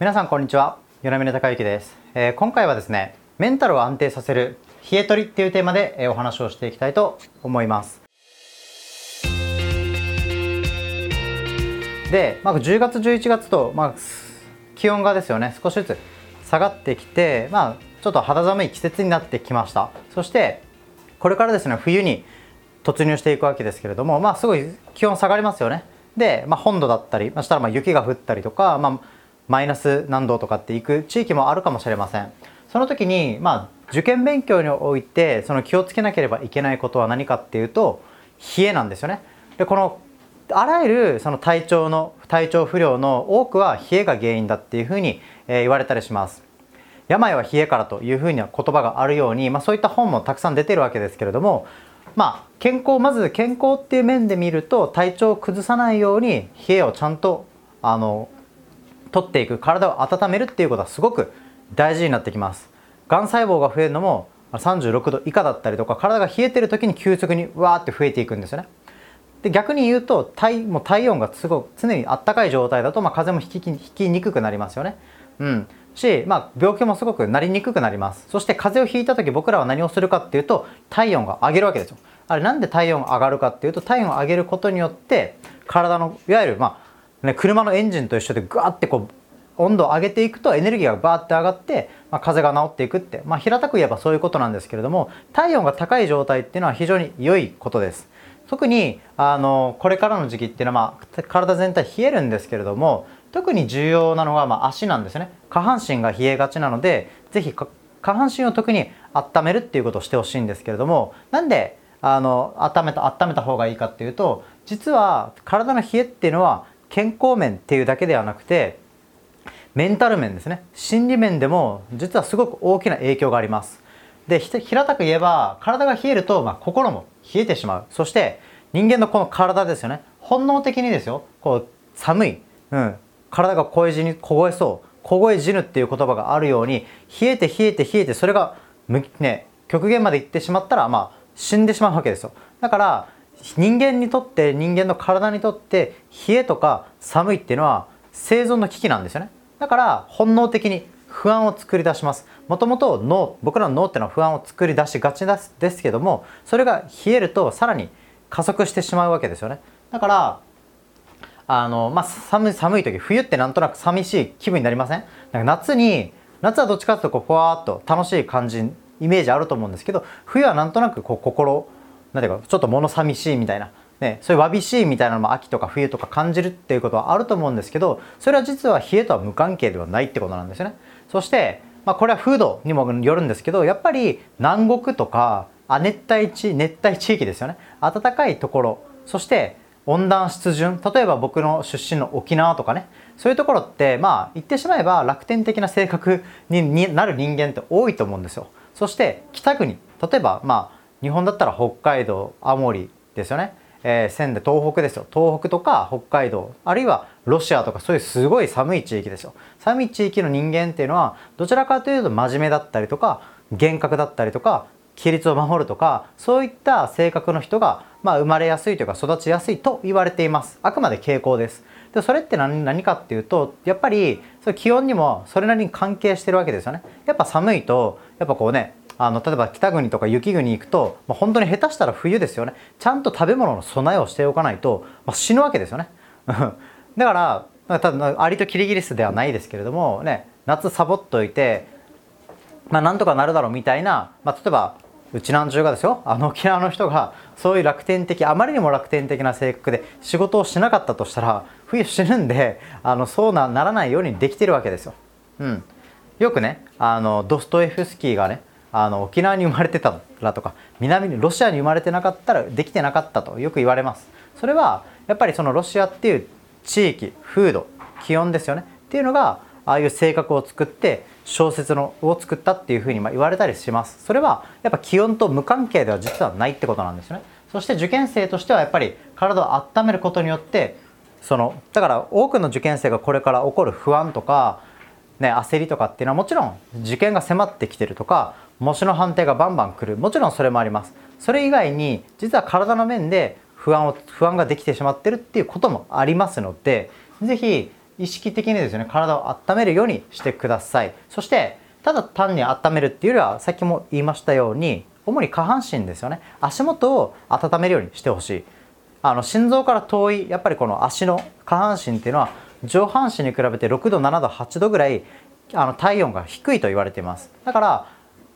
皆さんこんにちは。米峰孝之です、えー、今回はですねメンタルを安定させる冷え取りっていうテーマで、え、お話をしていきたいと思います。で、まあ、10月11月と、まあ、気温がですよね少しずつ下がってきて、まあ、ちょっと肌寒い季節になってきました。そしてこれからですね冬に突入していくわけですけれどもまあすごい気温下がりますよね。で、まあ、本土だったり、まあ、したらまあ雪が降ったりとか、まあ、マイナス何度とかっていく地域もあるかもしれません。その時にまあ受験勉強においてその気をつけなければいけないことは何かっていうと冷えなんですよね。でこのあらゆるその体調の体調不良の多くは冷えが原因だっていうふうに、え言われたりします。病は冷えからというふうには言葉があるように、まあ、そういった本もたくさん出てるわけですけれどもまあ健康まず健康っていう面で見ると体調を崩さないように冷えをちゃんとあの取っていく体を温めるっていうことはすごく大事になってきます。がん細胞が増えるのも36度以下だったりとか体が冷えてる時に急速にわーって増えていくんですよね。で逆に言うと体もう体温がすごく常にあったかい状態だと、まあ、風邪もひきひきにくくなりますよね。うん。し、まあ、病気もすごくなりにくくなります。そして風邪をひいた時僕らは何をするかっていうと体温が上げるわけですよ。あれなんで体温が上がるかっていうと体温を上げることによって体のいわゆるまあね、車のエンジンと一緒でグワッてこう温度を上げていくとエネルギーがバーって上がって、まあ、風が治っていくって、まあ、平たく言えばそういうことなんですけれども体温が高い状態っていうのは非常に良いことです。特にあのこれからの時期っていうのは、まあ、体全体冷えるんですけれども特に重要なのが、まあ、足なんですね。下半身が冷えがちなので是非下半身を特に温めるっていうことをしてほしいんですけれどもなんであの温めた温めた方がいいかっていうと実は体の冷えっていうのは健康面っていうだけではなくてメンタル面ですね。心理面でも実はすごく大きな影響があります。で平たく言えば体が冷えると、まあ、心も冷えてしまう。そして人間のこの体ですよね。本能的にですよ。こう寒い、うん、体が凍え死に凍えそう。凍え死ぬっていう言葉があるように冷えて冷えて冷えてそれがね極限までいってしまったらまあ死んでしまうわけですよ。だから人間にとって人間の体にとって冷えとか寒いっていうのは生存の危機なんですよね。だから本能的に不安を作り出します。もともと脳僕らの脳っていうのは不安を作り出しがちですけどもそれが冷えるとさらに加速してしまうわけですよね。だからあの、まあ、寒い寒い時冬ってなんとなく寂しい気分になりません？なんか夏に夏はどっちかというとこうふわっと楽しい感じイメージあると思うんですけど冬はなんとなくこう心なんていうかちょっと物寂しいみたいな、ね、そういうわびしいみたいなのも秋とか冬とか感じるっていうことはあると思うんですけどそれは実は冷えとは無関係ではないってことなんですよね。そして、まあ、これは風土にもよるんですけどやっぱり南国とか亜熱帯地熱帯地域ですよね。暖かいところ。そして温暖湿潤。例えば僕の出身の沖縄とかね。そういうところってまあ言ってしまえば楽天的な性格になる人間って多いと思うんですよ。そして北国。例えばまあ日本だったら北海道青森ですよね、えー、仙台東北ですよ。東北とか北海道あるいはロシアとかそういうすごい寒い地域ですよ。寒い地域の人間っていうのはどちらかというと真面目だったりとか厳格だったりとか規律を守るとかそういった性格の人が、まあ、生まれやすいというか育ちやすいと言われています。あくまで傾向です。でそれって何何かっていうとやっぱりそ気温にもそれなりに関係してるわけですよね。やっぱ寒いとやっぱこうねあの例えば北国とか雪国行くと、まあ、本当に下手したら冬ですよね。ちゃんと食べ物の備えをしておかないと、まあ、死ぬわけですよね。だからただアリとキリギリスではないですけれどもね夏サボっといてまあなんとかなるだろうみたいな、まあ、例えばうちなんじゅうがですよあの沖縄の人がそういう楽天的あまりにも楽天的な性格で仕事をしなかったとしたら冬死ぬんであのそうなならないようにできてるわけですよ。うん、よくねあのドストエフスキーがねあの沖縄に生まれてたらとか南にロシアに生まれてなかったらできてなかったとよく言われます。それはやっぱりそのロシアっていう地域風土気温ですよね。っていうのがああいう性格を作って小説のを作ったっていうふうに言われたりします。それはやっぱ気温と無関係では実はないってことなんですよね。そして受験生としてはやっぱり体を温めることによってそのだから多くの受験生がこれから起こる不安とかね、焦りとかっていうのはもちろん受験が迫ってきてるとか模試の判定がバンバン来る。もちろんそれもあります。それ以外に実は体の面で不安を不安ができてしまってるっていうこともありますので是非意識的にですね体を温めるようにしてください。そしてただ単に温めるっていうよりはさっきも言いましたように主に下半身ですよね。足元を温めるようにしてほしい。あの心臓から遠いやっぱりこの足の下半身っていうのは上半身に比べて6度7度8度ぐらいあの体温が低いと言われています。だから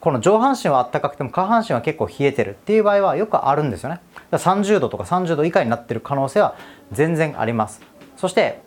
この上半身は暖かくても下半身は結構冷えてるっていう場合はよくあるんですよね。30度とか30度以下になってる可能性は全然あります。そして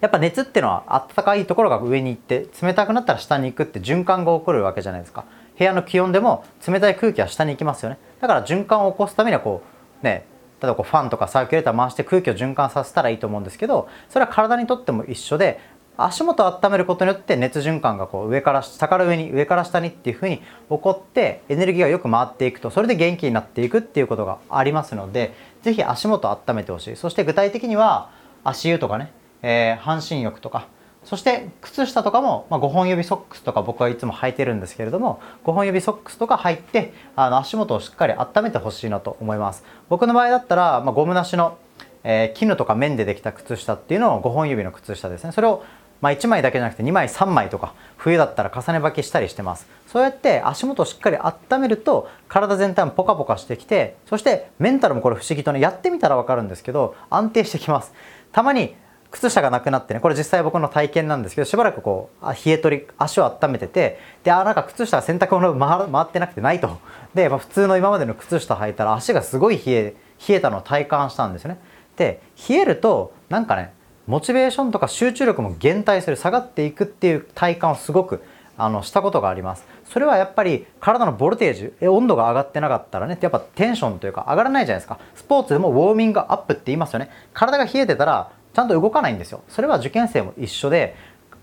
やっぱ熱っていうのは暖かいところが上に行って冷たくなったら下に行くって循環が起こるわけじゃないですか。部屋の気温でも冷たい空気は下に行きますよね。だから循環を起こすためにはこうね例えばこうファンとかサーキュレーター回して空気を循環させたらいいと思うんですけどそれは体にとっても一緒で足元を温めることによって熱循環がこう上から下から上に上から下にっていうふうに起こってエネルギーがよく回っていくとそれで元気になっていくっていうことがありますので是非足元を温めてほしい。そして具体的には足湯とかね、えー、半身浴とかそして靴下とかも、まあ、5本指ソックスとか僕はいつも履いてるんですけれども5本指ソックスとか履いてあの足元をしっかり温めてほしいなと思います。僕の場合だったら、まあ、ゴムなしの、えー、絹とか綿でできた靴下っていうのを5本指の靴下ですね。それをまあ、1枚だけじゃなくて2枚3枚とか冬だったら重ね履きしたりしてます。そうやって足元をしっかり温めると体全体もポカポカしてきてそしてメンタルもこれ不思議とねやってみたら分かるんですけど安定してきます。たまに靴下がなくなってねこれ実際僕の体験なんですけどしばらくこう冷え取り足を温めててであなんか靴下洗濯物回回ってなくてないと。で、まあ、普通の今までの靴下履いたら足がすごい冷え冷えたのを体感したんですよね。で冷えるとなんかねモチベーションとか集中力も減退する下がっていくっていう体感をすごくあのしたことがあります。それはやっぱり体のボルテージ温度が上がってなかったらねやっぱテンションというか上がらないじゃないですか。スポーツでもウォーミングアップって言いますよね。体が冷えてたらちゃんと動かないんですよ。それは受験生も一緒で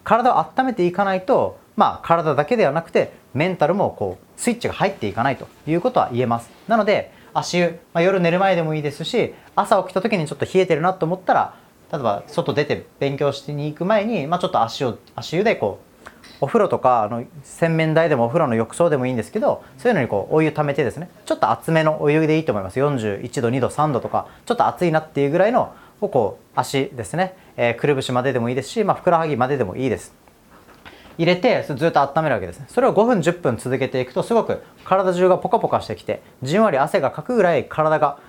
体を温めていかないとまあ体だけではなくてメンタルもこうスイッチが入っていかないということは言えます。なので足湯、まあ、夜寝る前でもいいですし朝起きた時にちょっと冷えてるなと思ったら例えば外出て勉強しに行く前に、まあ、ちょっと足を足湯でこうお風呂とかあの洗面台でもお風呂の浴槽でもいいんですけどそういうのにこうお湯溜めてですねちょっと熱めのお湯でいいと思います。41度2度3度とかちょっと熱いなっていうぐらいのをこ足ですね、えー、くるぶしまででもいいですし、まあ、ふくらはぎまででもいいです。入れてずっと温めるわけですそれを5分10分続けていくとすごく体中がポカポカしてきてじんわり汗がかくぐらい体が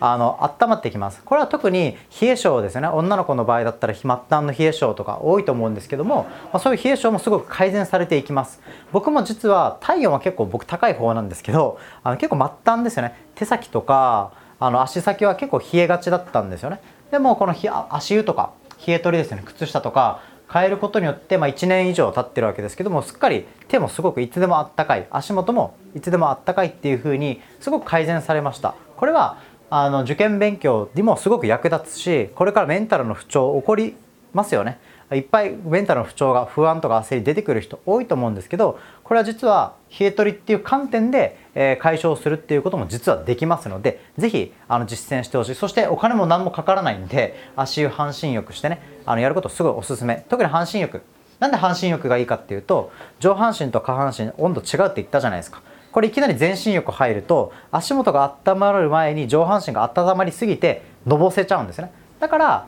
あの温まってきます。これは特に冷え性ですね。女の子の場合だったら末端の冷え性とか多いと思うんですけども、まあ、そういう冷え性もすごく改善されていきます。僕も実は体温は結構僕高い方なんですけどあの結構末端ですよね。手先とかあの足先は結構冷えがちだったんですよね。でもこの足湯とか冷え取りですね。靴下とか変えることによって、まあ、1年以上経ってるわけですけどもすっかり手もすごくいつでもあったかい足元もいつでもあったかいっていう風にすごく改善されました。これはあの受験勉強にもすごく役立つしこれからメンタルの不調起こりますよね。いっぱいメンタルの不調が不安とか焦り出てくる人多いと思うんですけどこれは実は冷え取りっていう観点で、え解消するっていうことも実はできますので是非あの実践してほしい。そしてお金も何もかからないんで足湯半身浴してねあのやることすごいおすすめ。特に半身浴。なんで半身浴がいいかっていうと上半身と下半身温度違うって言ったじゃないですか。これいきなり全身浴入ると足元が温まる前に上半身が温まりすぎてのぼせちゃうんですね。だから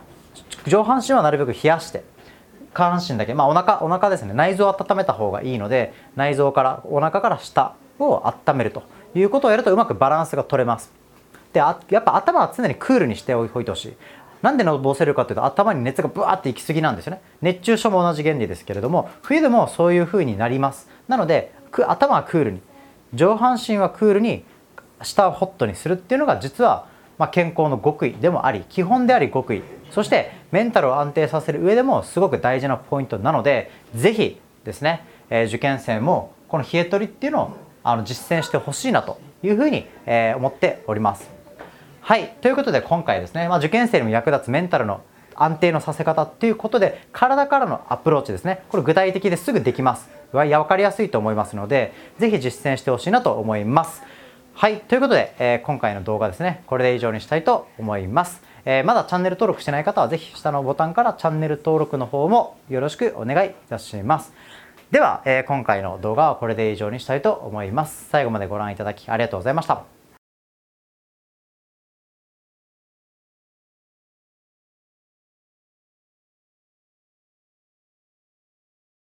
上半身はなるべく冷やして下半身だけまあお腹お腹ですね。内臓を温めた方がいいので内臓からお腹から下を温めるということをやるとうまくバランスが取れます。でやっぱ頭は常にクールにしておいてほしい。なんでのぼせるかというと頭に熱がブワーっていき過ぎなんですよね。熱中症も同じ原理ですけれども冬でもそういう風になります。なので頭はクールに。上半身はクールに下をホットにするっていうのが実はま健康の極意でもあり基本であり極意。そしてメンタルを安定させる上でもすごく大事なポイントなので是非ですね、え受験生もこの冷え取りっていうのをあの実践してほしいなというふうに、え思っております。はいということで今回ですね、まあ、受験生にも役立つメンタルの安定のさせ方っていうことで体からのアプローチですねこれ具体的ですぐできます。は分かりやすいと思いますので是非実践してほしいなと思います。はいということで、えー、今回の動画ですねこれで以上にしたいと思います、えー、まだチャンネル登録してない方は是非下のボタンからチャンネル登録の方もよろしくお願いいたします。では、えー、今回の動画はこれで以上にしたいと思います。最後までご覧いただきありがとうございました。